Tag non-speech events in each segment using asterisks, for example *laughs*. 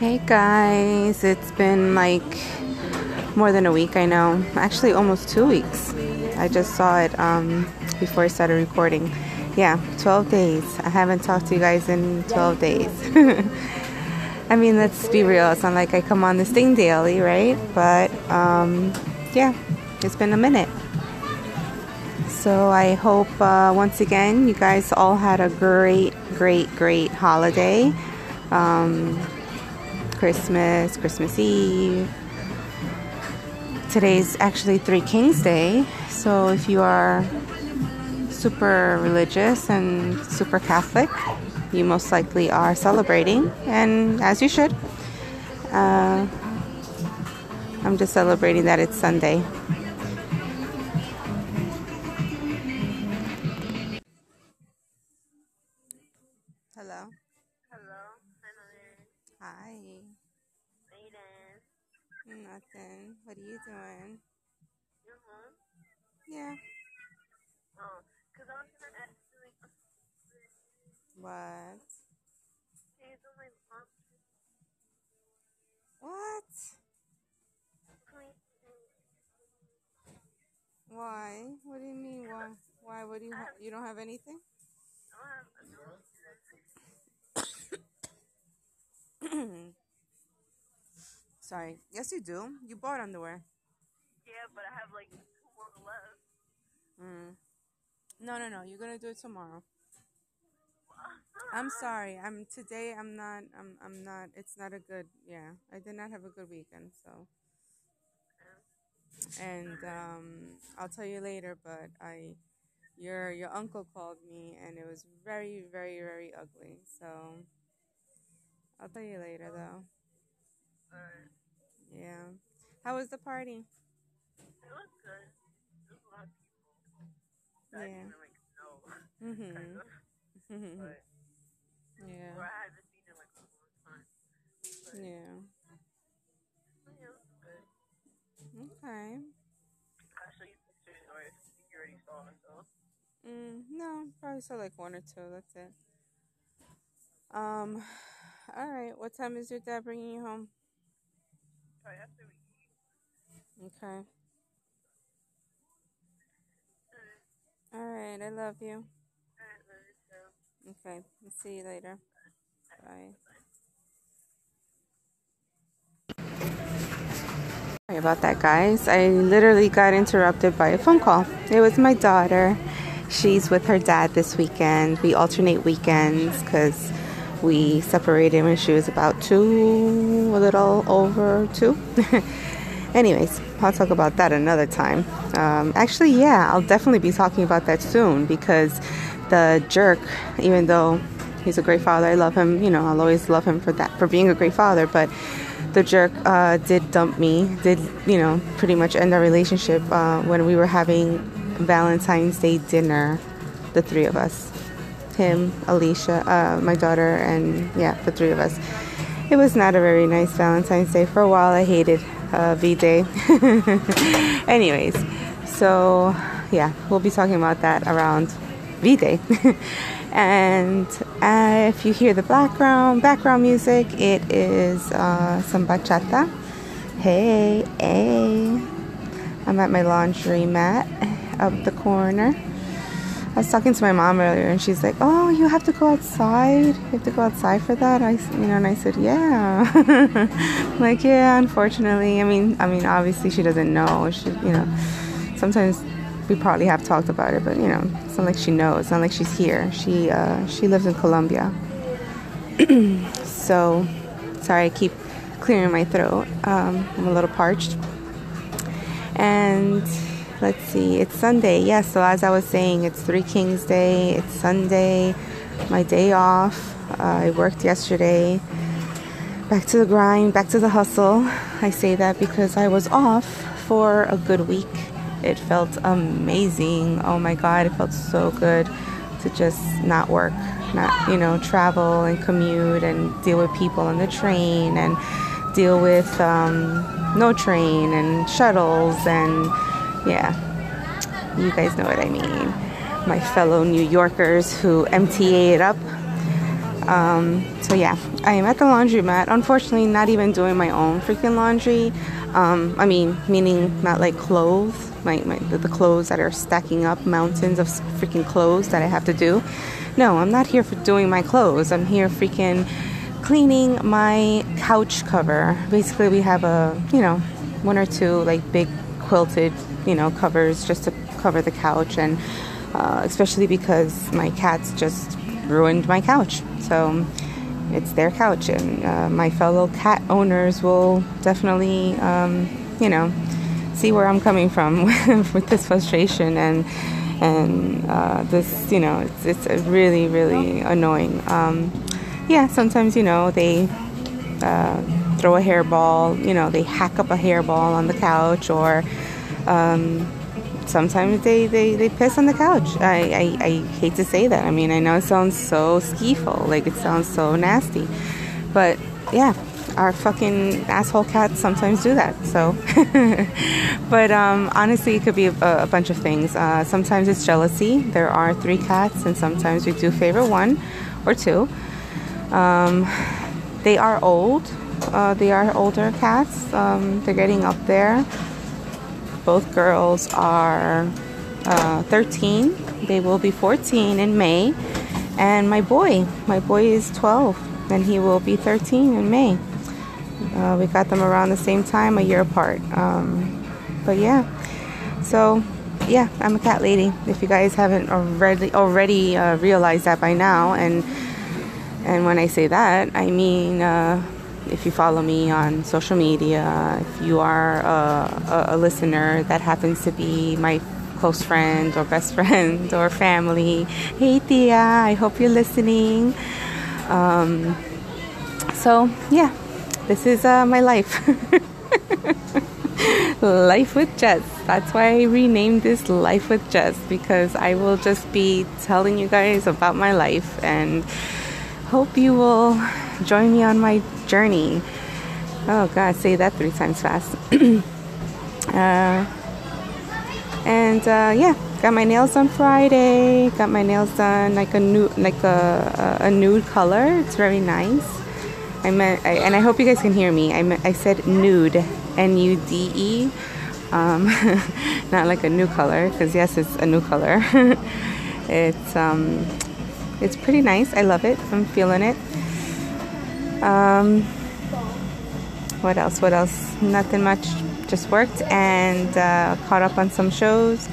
Hey guys, it's been like more than a week, I know. Actually, almost two weeks. I just saw it um, before I started recording. Yeah, 12 days. I haven't talked to you guys in 12 days. *laughs* I mean, let's be real. It's not like I come on this thing daily, right? But um, yeah, it's been a minute. So I hope uh, once again you guys all had a great, great, great holiday. Um, Christmas, Christmas Eve. Today's actually Three Kings Day, so if you are super religious and super Catholic, you most likely are celebrating, and as you should. Uh, I'm just celebrating that it's Sunday. Hello. Hello, Hi. Aiden. Nothing. What are you doing? You home? Yeah. Oh, because I was going to ask you, like, What? can you do my mom? What? Why? What do you mean? Why? Why? What do you? Ha- you don't have anything? I don't have a note. *clears throat* Sorry. Yes, you do. You bought underwear. Yeah, but I have, like, two more left. Mm. No, no, no. You're gonna do it tomorrow. I'm sorry. I'm today. I'm not. I'm. I'm not. It's not a good. Yeah. I did not have a good weekend. So. And um, I'll tell you later. But I, your your uncle called me, and it was very, very, very ugly. So. I'll tell you later, though. Alright. Yeah. How was the party? It was good. There's a lot of people. I Yeah. didn't even, like, know. Mhm. kind of. But, yeah. or I haven't seen it, like, a long time. But, Yeah. yeah, it was good. Okay. I'll show you pictures, or if you already saw it, so. Mm, no, probably saw like one or two. That's it. Um. All right. What time is your dad bringing you home? After we eat. Okay. Mm. Alright. I love you. Alright, love you. Okay. I'll see you later. Bye. Sorry about that, guys. I literally got interrupted by a phone call. It was my daughter. She's with her dad this weekend. We alternate weekends because we separated when she was about two, a little over two. *laughs* Anyways, I'll talk about that another time. Um, actually, yeah, I'll definitely be talking about that soon because the jerk, even though he's a great father, I love him. You know, I'll always love him for that, for being a great father. But the jerk uh, did dump me, did, you know, pretty much end our relationship uh, when we were having Valentine's Day dinner, the three of us him, Alicia, uh, my daughter, and yeah, the three of us. It was not a very nice Valentine's Day. For a while, I hated uh, V Day. *laughs* Anyways, so yeah, we'll be talking about that around V Day. *laughs* and uh, if you hear the background background music, it is uh, some bachata. Hey, hey. I'm at my laundry mat up the corner. I was talking to my mom earlier, and she's like, "Oh, you have to go outside. You have to go outside for that." I, you know, and I said, "Yeah." *laughs* Like, yeah, unfortunately. I mean, I mean, obviously, she doesn't know. She, you know, sometimes we probably have talked about it, but you know, it's not like she knows. It's not like she's here. She, uh, she lives in Colombia. *clears throat* so, sorry, I keep clearing my throat. Um, I'm a little parched. And let's see, it's Sunday. Yes, so as I was saying, it's Three Kings Day. It's Sunday, my day off. Uh, I worked yesterday. Back to the grind, back to the hustle. I say that because I was off for a good week. It felt amazing. Oh my God, it felt so good to just not work, not, you know, travel and commute and deal with people on the train and deal with um, no train and shuttles and yeah, you guys know what I mean. My fellow New Yorkers who MTA it up. Um, so yeah, I am at the laundromat. Unfortunately, not even doing my own freaking laundry. Um, I mean, meaning not like clothes, my, my the clothes that are stacking up mountains of freaking clothes that I have to do. No, I'm not here for doing my clothes. I'm here freaking cleaning my couch cover. Basically, we have a you know one or two like big quilted you know covers just to cover the couch and uh, especially because my cats just ruined my couch. So it's their couch, and uh, my fellow cat owners will definitely, um, you know, see where I'm coming from *laughs* with this frustration and and uh, this, you know, it's, it's really really annoying. Um, yeah, sometimes you know they uh, throw a hairball, you know, they hack up a hairball on the couch or. Um, sometimes they, they, they piss on the couch. I, I, I hate to say that. I mean, I know it sounds so skeeful, like it sounds so nasty. But yeah, our fucking asshole cats sometimes do that. So, *laughs* but um, honestly, it could be a, a bunch of things. Uh, sometimes it's jealousy. There are three cats, and sometimes we do favor one or two. Um, they are old. Uh, they are older cats. Um, they're getting up there. Both girls are uh, 13. They will be 14 in May. And my boy, my boy is 12 and he will be 13 in May. Uh, we got them around the same time, a year apart. Um, but yeah, so yeah, I'm a cat lady. If you guys haven't already already uh, realized that by now, and and when I say that, I mean uh, if you follow me on social media, if you are a, a, listener that happens to be my close friend or best *laughs* friend or family, hey Thea, I hope you're listening. Um, so, yeah, this is uh, my life. *laughs* life with Jess. That's why I renamed this Life with Jess because I will just be telling you guys about my life and hope you will join me on my journey. Oh God, say that three times fast. *clears throat* uh, and uh, yeah, got my nails done Friday. Got my nails done like a nude, like a, a, nude color. It's very nice. I meant, I, and I hope you guys can hear me. I meant, I said nude, N-U-D-E, um, *laughs* not like a new color, because yes, it's a new color. *laughs* it's um, it's pretty nice. I love it. I'm feeling it. Um, what else? What else? Nothing much. Just worked and uh, caught up on some shows.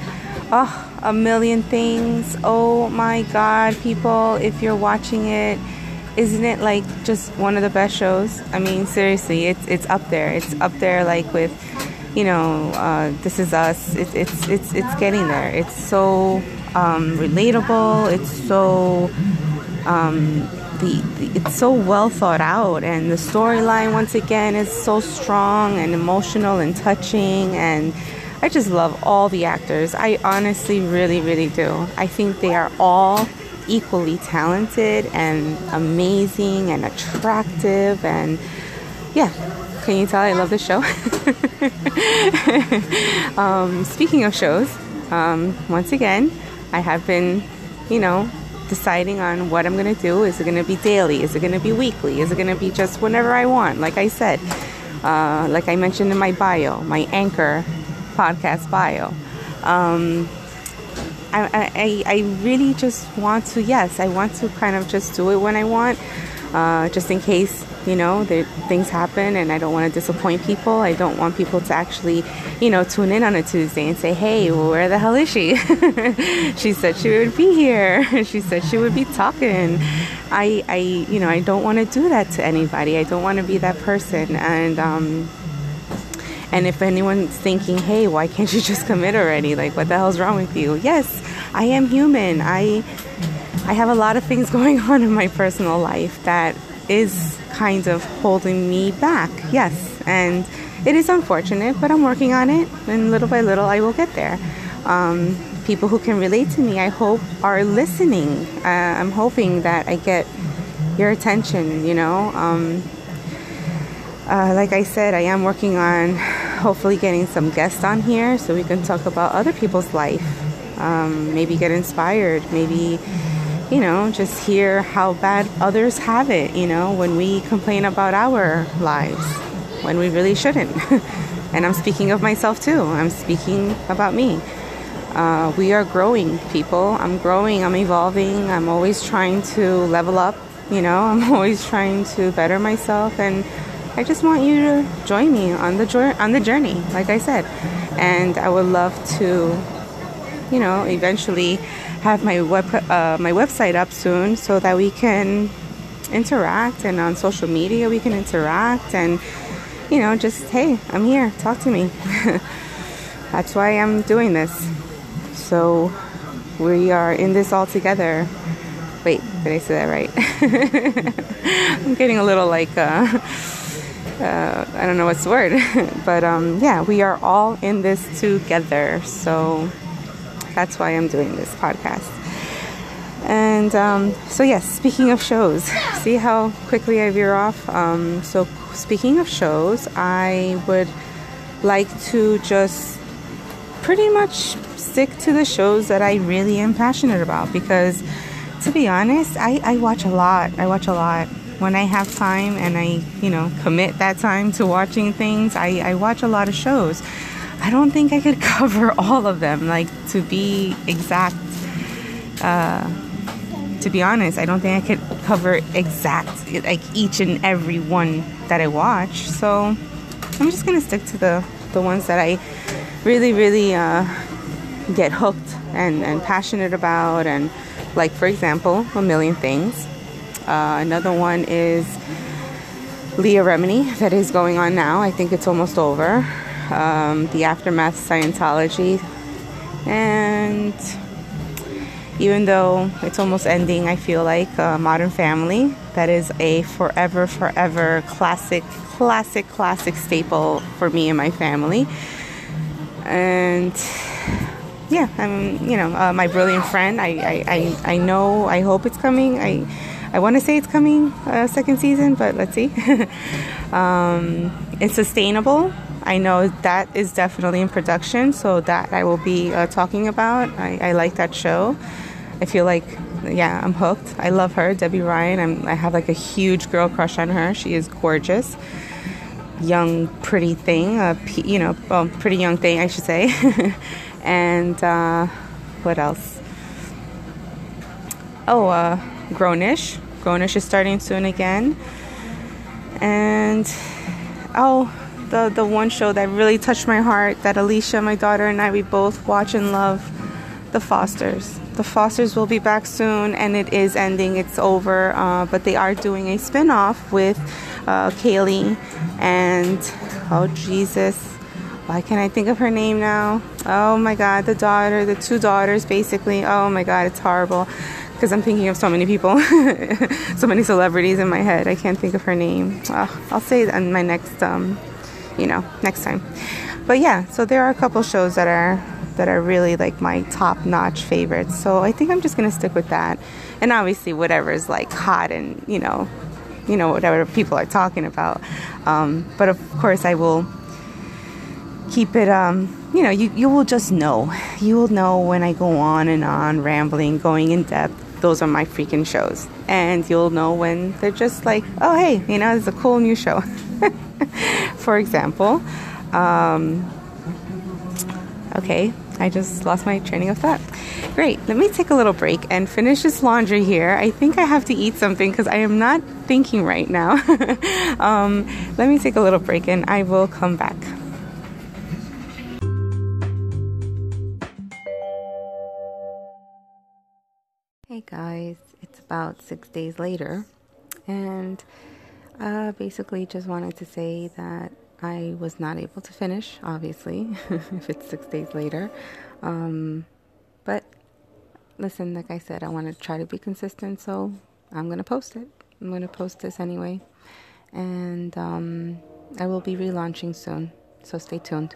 Oh, a million things. Oh my God, people! If you're watching it, isn't it like just one of the best shows? I mean, seriously, it's it's up there. It's up there, like with, you know, uh, This Is Us. It, it's it's it's getting there. It's so um, relatable. It's so um, the, the, it's so well thought out and the storyline once again is so strong and emotional and touching and I just love all the actors. I honestly really really do. I think they are all equally talented and amazing and attractive and yeah, can you tell I love the show? *laughs* um, speaking of shows, um, once again, I have been, you know, deciding on what I'm going to do. Is it going to be daily? Is it going to be weekly? Is it going to be just whenever I want? Like I said, uh, like I mentioned in my bio, my anchor podcast bio. Um, I, I, I really just want to, yes, I want to kind of just do it when I want, uh, just in case you know things happen and i don't want to disappoint people. I don't want people to actually you know tune in on a tuesday and say hey where the hell is she? *laughs* She said she would be here. *laughs* She said she would be talking. I i you know i don't want to do that to anybody. I don't want to be that person. And um and if anyone's thinking hey why can't you just commit already? Like what the hell's wrong with you? Yes i am human. I i have a lot of things *laughs* going on in my personal life that is kind of holding me back. Yes, and it is unfortunate, but I'm working on it, and little by little, I will get there. Um, people who can relate to me, I hope, are listening. Uh, I'm hoping that I get your attention, you know. Um, uh, like I said, I am working on hopefully getting some guests on here so we can talk about other people's life. Um, maybe get inspired, maybe you know, just hear how bad others have it, you know, when we complain about our lives when we really shouldn't. *laughs* and I'm speaking of myself too, I'm speaking about me. Uh, we are growing, people. I'm growing, I'm evolving, I'm always trying to level up, you know, *laughs* I'm always trying to better myself and I just want you to join me on the journey, on the journey, like I said. And I would love to, you know, eventually have my web uh, my website up soon so that we can interact and on social media we can interact and you know just hey i'm here talk to me. *laughs* That's why i'm doing this. So we are in this all together. Wait did i say that right? *laughs* I'm getting a little like uh, *laughs* uh, I don't know what's the word, but um, yeah, we are all in this together. So that's why I'm doing this podcast. And um, so, yes, speaking of shows, see how quickly I veer off? Um, so, speaking of shows, I would like to just pretty much stick to the shows that I really am passionate about because, to be honest, I, I watch a lot. I watch a lot. When I have time and I, you know, commit that time to watching things, I, I watch a lot of shows. I don't think I could *laughs* cover all of them, like to be exact. Uh, to be honest, I don't think I could cover exact like each and every one that I watch. So I'm just gonna stick to the the ones that I really, really uh, get hooked and, and passionate about. And like for example, a million things. Uh, another one is Leah Remini that is going on now. I think it's almost over. Um, the aftermath Scientology and even though it's almost ending, I feel like uh, Modern Family. That is a forever, forever classic, classic, classic staple for me and my family. And yeah, I'm, you know, uh, my brilliant friend. I, I, I, I know, I hope it's coming. I, I want to say it's coming uh, second season, but let's see. *laughs* um, Insatiable. I know that is definitely in production, so that I will be uh, talking about. I, I like that show. I feel like, yeah, I'm hooked. I love her, Debby Ryan. I'm, I have like a huge girl crush on her. She is gorgeous, young, pretty thing. Uh, you know, well, pretty young thing, I should say. *laughs* and uh, what else? Oh, uh, Grownish. Grownish is starting soon again. And oh, the the one show that really touched my heart that Alicia, my daughter, and I we both watch and love, The Fosters. The Fosters will be back soon, and it is ending. It's over, uh, but they are doing a spin-off with uh, Callie and oh Jesus, why can't I think of her name now? Oh my God, the daughter, the two daughters, basically. Oh my God, it's horrible because I'm thinking of so many people, *laughs* so many celebrities in my head. I can't think of her name. Oh, I'll say it on my next, um, you know, next time. But yeah, so there are a couple shows that are that are really like my top notch favorites. So I think I'm just gonna stick with that. And obviously whatever is like hot and you know, you know whatever people are talking about. Um, but of course I will keep it. Um, you know, you you will just know. You will know when I go on and on rambling, going in depth. Those are my freaking shows, and you'll know when they're just like, oh hey, you know, it's a cool new show. *laughs* *laughs* For example. Um, okay, I just lost my training of thought. Great. Let me take a little break and finish this laundry here. I think I have to eat something because I am not thinking right now. *laughs* um, let me take a little break and I will come back. Hey guys, it's about six days later, and uh, basically just wanted to say that I was not able to finish, obviously, *laughs* if it's six days later. Um, but listen, like I said, I want to try to be consistent, so I'm going to post it. I'm going to post this anyway. And um, I will be relaunching soon, so stay tuned.